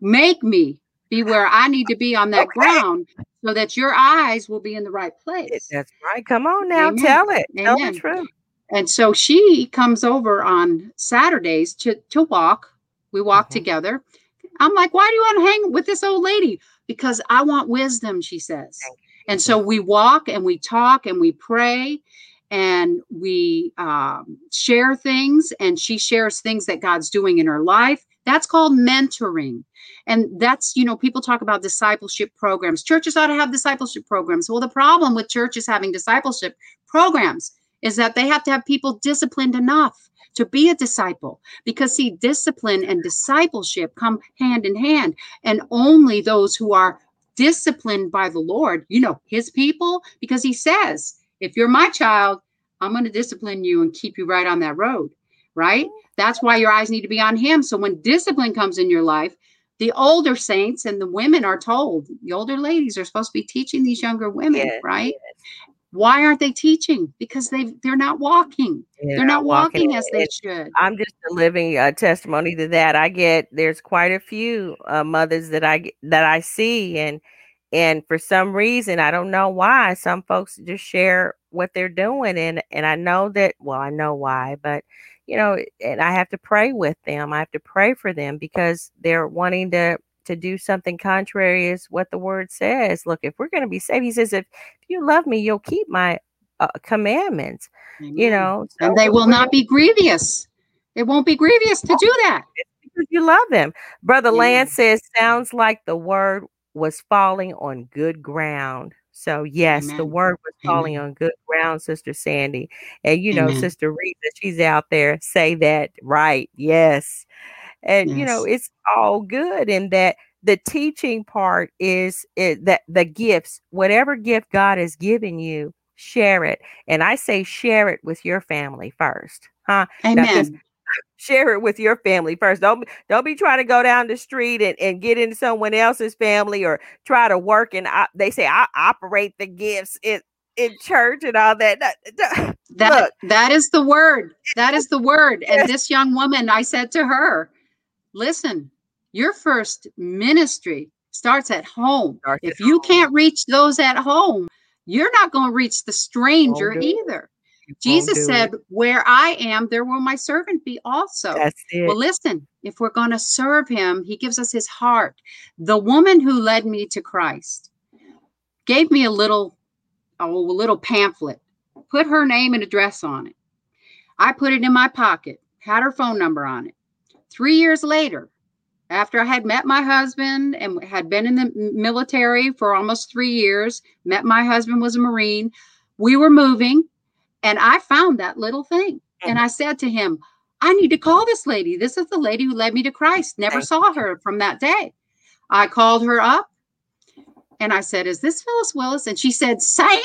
make me be where I need to be on that Okay. ground so that your eyes will be in the right place. That's right. Come on now. Amen. Tell it. Tell the truth. And so she comes over on Saturdays to, to walk. We walk Mhm. together. I'm like, why do you want to hang with this old lady? Because I want wisdom, she says. And so we walk and we talk and we pray and we um, share things, and she shares things that God's doing in her life. That's called mentoring. And that's, you know, people talk about discipleship programs. Churches ought to have discipleship programs. Well, the problem with churches having discipleship programs is that they have to have people disciplined enough to be a disciple. Because see discipline and discipleship come hand in hand and only those who are disciplined by the lord you know his people because he says if you're my child i'm going to discipline you and keep you right on that road right? That's why your eyes need to be on him. So when discipline comes in your life the older saints and the women are told the older ladies are supposed to be teaching these younger women Yes, right why aren't they teaching because they they're not walking Yeah, they're not walking in as they should I'm just a living uh, testimony to that. I get there's quite a few uh, mothers that I that I see, and and for some reason I don't know why some folks just share what they're doing, and and I know that well I know why, but you know, and I have to pray with them. I have to pray for them because they're wanting to to do something contrary is what the word says. Look, if we're going to be saved, he says, if, if you love me, you'll keep my uh, commandments. You know, so and they will not be grievous it won't be grievous to do that because you love him. Brother Amen. Lance says, sounds like the word was falling on good ground. So, yes, the word was falling Amen. on good ground, Sister Sandy. And, you know, Amen. Sister Rita, she's out there, say that right. Yes. And, you know, it's all good in that the teaching part is, is that the gifts, whatever gift God has given you, share it. And I say share it with your family first. Huh? Amen share it with your family first. Don't be- don't be trying to go down the street and, and get into someone else's family or try to work and op- they say I operate the gifts in in church and all. That- that- that that is the word that is the word and this young woman i said to her listen your first ministry starts at home Starts if at you home. can't reach those at home you're not going to reach the stranger either jesus said it. where i am there will my servant be also. Well, listen, if we're going to serve him, he gives us his heart. The woman who led me to Christ gave me a little oh, a little pamphlet, put her name and address on it. I put it in my pocket, had her phone number on it. 3 years later, after I had met my husband and had been in the military for almost 3 years, met my husband was a marine, we were moving and I found that little thing. Hmm. And I said to him, I need to call this lady. This is the lady who led me to Christ. Never saw her from that day. I called her up and I said, Is this Phyllis Willis? And she said, Sandy.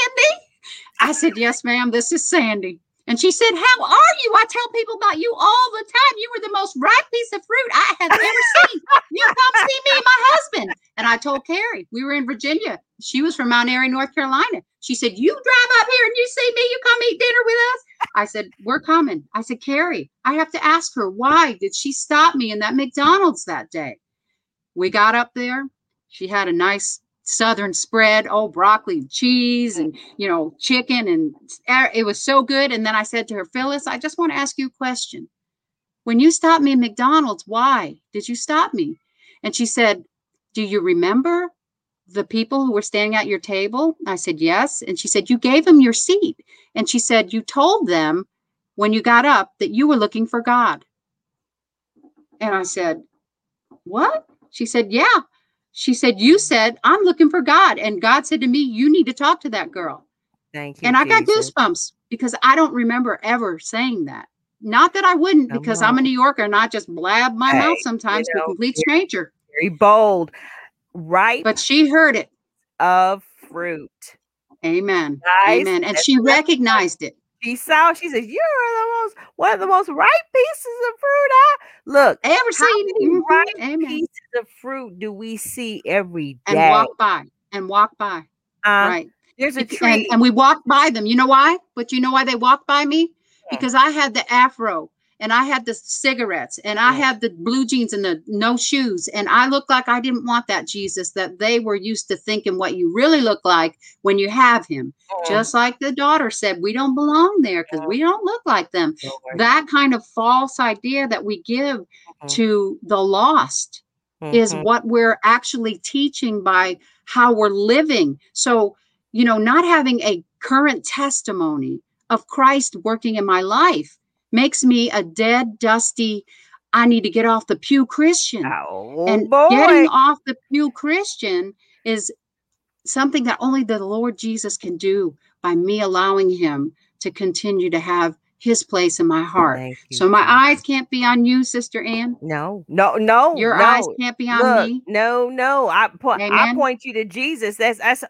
I said, Yes, ma'am. This is Sandy. And she said, How are you? I tell people about you all the time. You were the most ripe piece of fruit I have ever seen. You come see me and my husband. And I told Carrie, we were in Virginia. She was from Mount Airy, North Carolina. She said, You drive up here and you see me, you come eat dinner with us. I said, We're coming. I said, Carrie, I have to ask her, why did she stop me in that McDonald's that day? We got up there. She had a nice southern spread, oh, broccoli, cheese, and, you know, chicken. And it was so good. And then I said to her, Phyllis, I just want to ask you a question. When you stopped me at McDonald's, why did you stop me? And she said, Do you remember? the people who were standing at your table? I said, Yes. And she said, You gave them your seat. And she said, You told them when you got up that you were looking for God. And I said, What? She said, Yeah. She said, You said, I'm looking for God. And God said to me, You need to talk to that girl. Thank you. And I got goosebumps because I don't remember ever saying that. Not that I wouldn't, Come because I'm a. New Yorker and I just blab my Hey, mouth sometimes to know, a complete stranger. Very bold. Right. But she heard it. of fruit. Amen. Guys, Amen. And that's she recognized it. She saw, she says, You're the most one of the most ripe pieces of fruit I look. Ever seen? many Mhm. ripe Amen. pieces of fruit do we see every And walk by and walk by. Uh, right. There's a tree. And, and we walk by them. You know why? But you know why they walk by me? Yeah. Because I had the afro and I had the cigarettes and I had the blue jeans and the no shoes. And I looked like I didn't want that Jesus that they were used to thinking what you really look like when you have him. Mm, Just like the daughter said, we don't belong there because we don't look like them. That kind of false idea that we give Mhm. to the lost is Mhm. what we're actually teaching by how we're living. So, you know, not having a current testimony of Christ working in my life makes me a dead, dusty, I need to get off the pew Christian. Oh and boy. getting off the pew Christian is something that only the Lord Jesus can do by me allowing him to continue to have his place in my heart. You, So my Jesus. eyes can't be on you, Sister Ann. No, no, no. Your no. eyes can't be on Look, me. no, no. I point. I point you to Jesus. That's that's.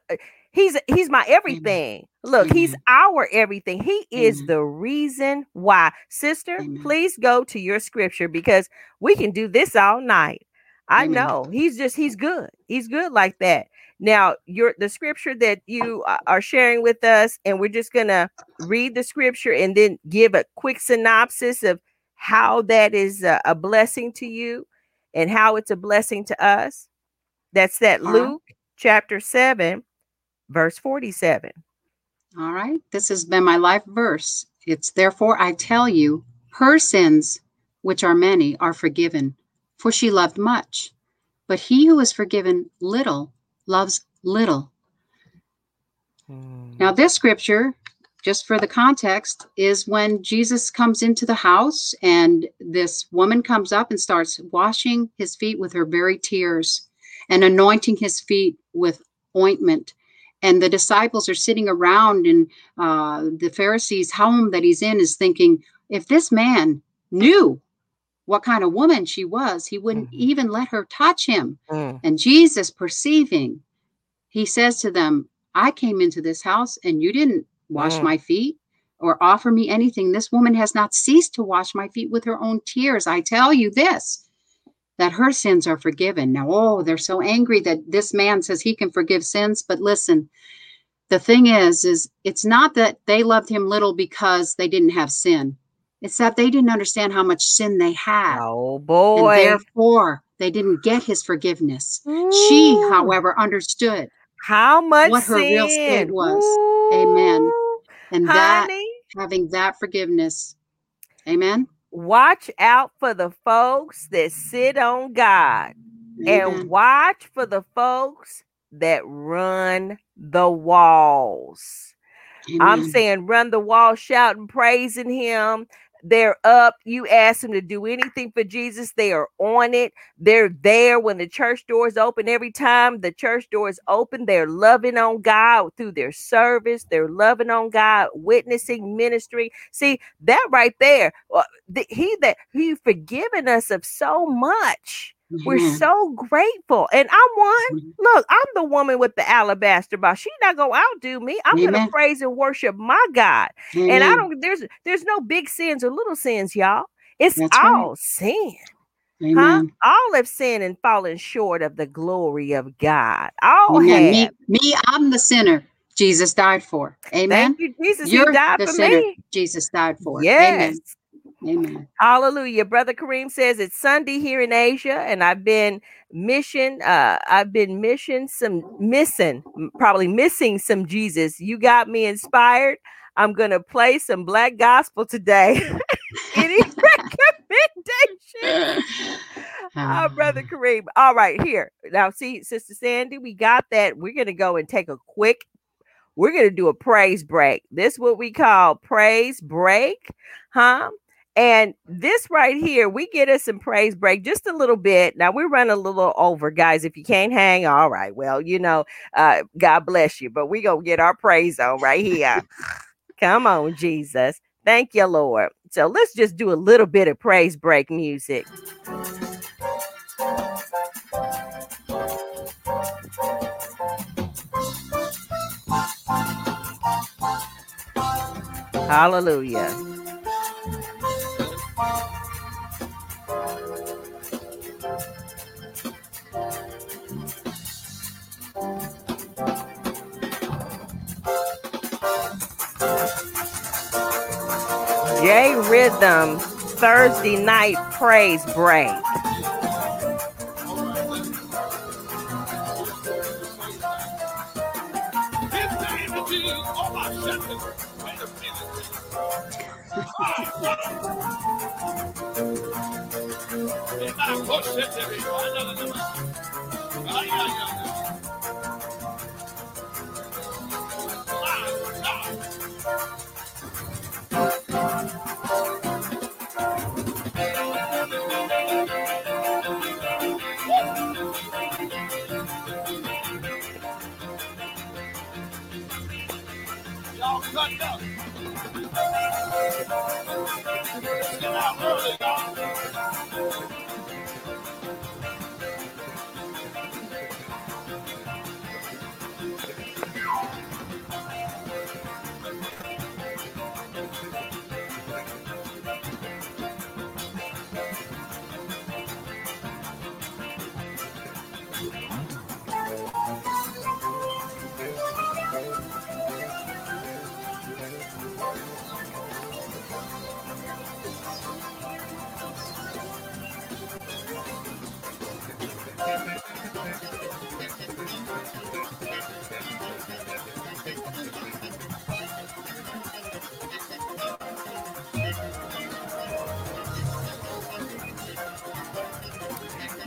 He's he's my everything. Look, he's mm-hmm. our everything. He is Amen. the reason why. Sister, Amen. please go to your scripture because we can do this all night. I Amen. know he's just he's good. He's good like that. Now, your the scripture that you uh, are sharing with us, and we're just gonna read the scripture and then give a quick synopsis of how that is a, a blessing to you and how it's a blessing to us. That's that right. Luke chapter 7, verse 47. All right. This has been my life verse. It's therefore I tell you, her sins, which are many, are forgiven, for she loved much. But he who is forgiven little loves little. Hmm. Now, this scripture, just for the context, is when Jesus comes into the house and this woman comes up and starts washing his feet with her very tears and anointing his feet with ointment. And the disciples are sitting around, and uh, the Pharisees' home that he's in is thinking, if this man knew what kind of woman she was, he wouldn't Mhm. even let her touch him. Mm, And Jesus, perceiving, he says to them, I came into this house and you didn't wash Mm. my feet or offer me anything. This woman has not ceased to wash my feet with her own tears. I tell you this that her sins are forgiven. Now, oh, they're so angry that this man says he can forgive sins. But listen, the thing is, is it's not that they loved him little because they didn't have sin. It's that they didn't understand how much sin they had. Oh And boy. therefore, they didn't get his forgiveness. She, however, understood. how much what her real state sin. was. Amen. Ooh, And that, having that forgiveness. Amen. Watch out for the folks that sit on God. and mm-hmm. watch for the folks that run the walls. I'm saying run the wall, shouting, praising him. They're up. You ask them to do anything for Jesus. They are on it. They're there when the church doors open. Every time the church doors open, they're loving on God through their service. They're loving on God, witnessing, ministry. See that right there. uh, he that he forgiven us of so much. We're Amen. so grateful. And I'm one. Mhm. Look, I'm the woman with the alabaster box. She not gonna outdo me. I'm gonna praise and worship my God. And I don't there's there's no big sins or little sins, y'all. It's That's right. all sin. Huh? All have sinned and fallen short of the glory of God. All Amen. have. Me, me, I'm the sinner Jesus died for. Amen. Thank you, Jesus. You're he died the for sinner me. Jesus died for. Yes. Amen. Amen. Hallelujah. Brother Kareem says it's Sunday here in Asia, and I've been mission, uh, I've been mission some missing, probably missing some Jesus. You got me inspired. I'm gonna play some black gospel today. Any recommendation. oh, brother Kareem. All right, here. Now, see, Sister Sandy, we got that. We're gonna go and take a quick. We're gonna do a praise break. This is what we call praise break, huh? And this right here, we get us some praise break just a little bit. Now we run a little over, guys. If you can't hang, all right. Well, you know, uh, God bless you, but we gonna get our praise on right here. Come on, Jesus. Thank you, Lord. So let's just do a little bit of praise break music. Hallelujah. J Rhythm Thursday night praise break.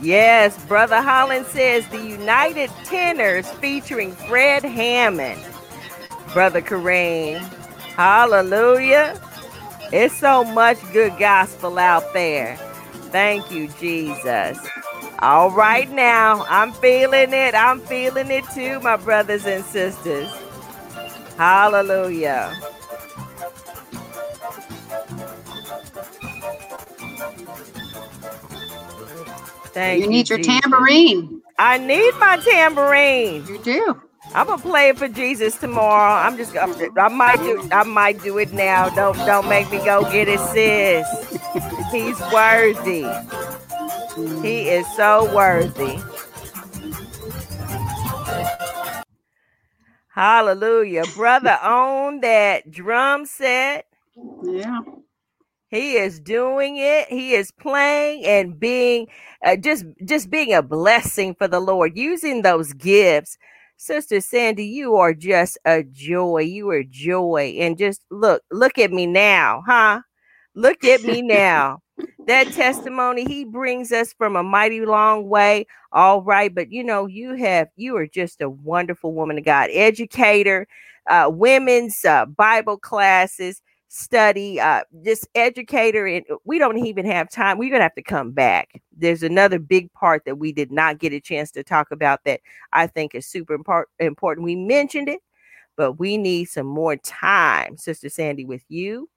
Yes, Brother Holland says the United Tenors featuring Fred Hammond. Brother Kareem. Hallelujah. It's so much good gospel out there. Thank you, Jesus. All right, now I'm feeling it. I'm feeling it too, my brothers and sisters. Hallelujah. Thank you. need your Jesus. tambourine. I need my tambourine. You do. I'm gonna play it for Jesus tomorrow. I'm just I'm, I might do I might do it now. Don't don't make me go get it, sis. He's worthy. He is so worthy. Hallelujah. Brother own that drum set. Yeah. He is doing it. He is playing and being uh, just just being a blessing for the Lord, using those gifts. Sister Sandy, you are just a joy. You are joy. And just look, look at me now, huh? Look at me now. that testimony he brings us from a mighty long way. All right, but you know, you have you are just a wonderful woman of God, educator, uh, women's uh, Bible classes study, uh, just educator, and we don't even have time. We're gonna have to come back. There's another big part that we did not get a chance to talk about that I think is super important. We mentioned it, but we need some more time, Sister Sandy, with you.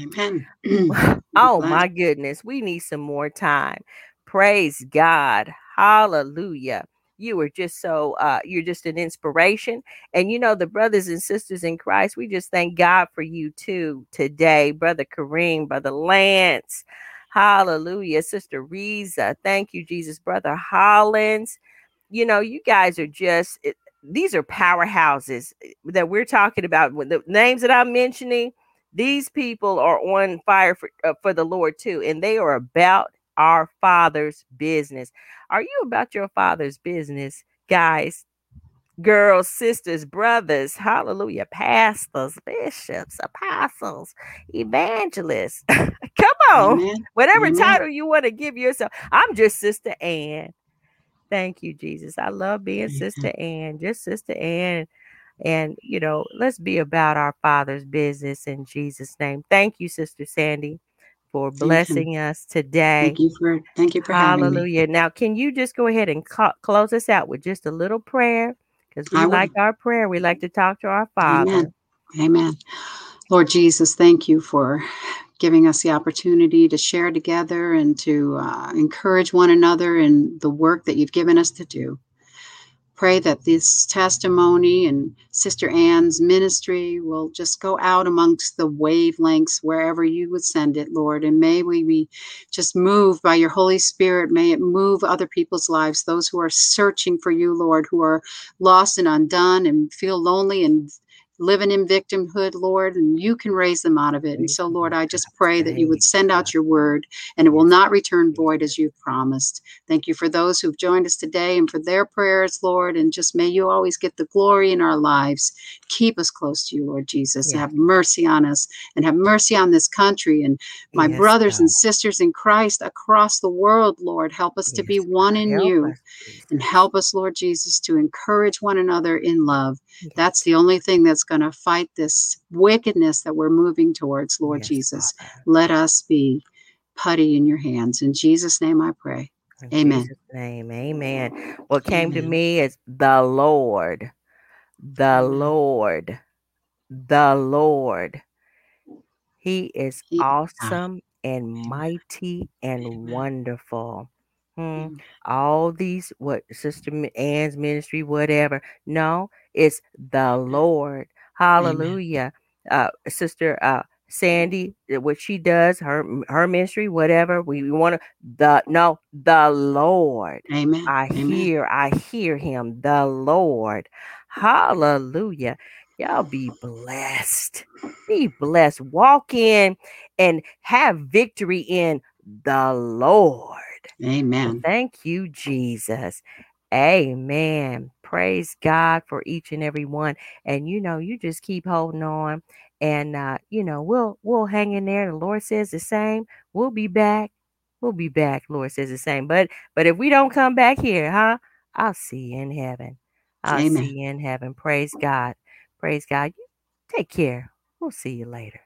Amen. oh my goodness, we need some more time. Praise God. Hallelujah you are just so uh, you're just an inspiration. And you know the brothers and sisters in christ we just thank god for you too today brother kareem brother lance. Hallelujah. Sister Reza. thank you jesus. Brother hollins. You know you guys are just it, these are powerhouses eh, that we're talking about. The names that i'm mentioning these people are on fire for, uh, for the lord too and they are about our father's business are you about your father's business, guys? girls, sisters, brothers, hallelujah, pastors, bishops, apostles, evangelists. Come on. Amen. Whatever Amen. title you want to give yourself. I'm just Sister Ann. Thank you, Jesus. I love being Amen. Sister Ann, just Sister Ann. And, you know, let's be about our Father's business in Jesus' name. Thank you, Sister Sandy, for blessing us today. Thank you for thank you for having us. Hallelujah. Now, can you just go ahead and ca- close us out with just a little prayer? Because we I like will. our prayer. We like to talk to our Father. Amen. Amen. Lord Jesus, thank you for giving us the opportunity to share together and to uh, encourage one another in the work that you've given us to do pray that this testimony and Sister Ann's ministry will just go out amongst the wavelengths wherever you would send it, Lord. And may we be just moved by your Holy Spirit. May it move other people's lives, those who are searching for you, Lord, who are lost and undone and feel lonely and living in victimhood, Lord, and you can raise them out of it. And so, Lord, I just pray that you would send out your word and it will not return void as you've promised. Thank you for those who've joined us today and for their prayers, Lord. And just may you always get the glory in our lives. Keep us close to you, Lord Jesus. Have mercy on us and have mercy on this country and my yes, brothers God. and sisters in Christ across the world, Lord. Help us yes, to be one in help you us, and help us, Lord Jesus, to encourage one another in love. Yes. That's the only thing that's going to fight this wickedness that we're moving towards, Lord yes, Jesus. Let us be putty in your hands. In Jesus' name I pray. In amen. Jesus name, amen. What came amen. to me is the Lord, the. Lord, the Lord. He is he, awesome and mighty and amen. wonderful. Hmm. All these, what Sister Ann's ministry, whatever. No, it's the Lord. Hallelujah. Uh, Sister uh, Sandy, uh, what she does, her her ministry, whatever. We, want to the no, the Lord. Amen. I Amen. hear, I hear him, the Lord. Hallelujah. Y'all be blessed. Be blessed. Walk in and have victory in the Lord. Amen. thank you, Jesus. Amen. Praise God for each and every one. And you know, you just keep holding on and uh, you know, we'll we'll hang in there. The Lord says the same. We'll be back. We'll be back. Lord says the same. But but if we don't come back here, huh? I'll see you in heaven. I'll Amen. see you in heaven. Praise God. Praise God. Take care. We'll see you later.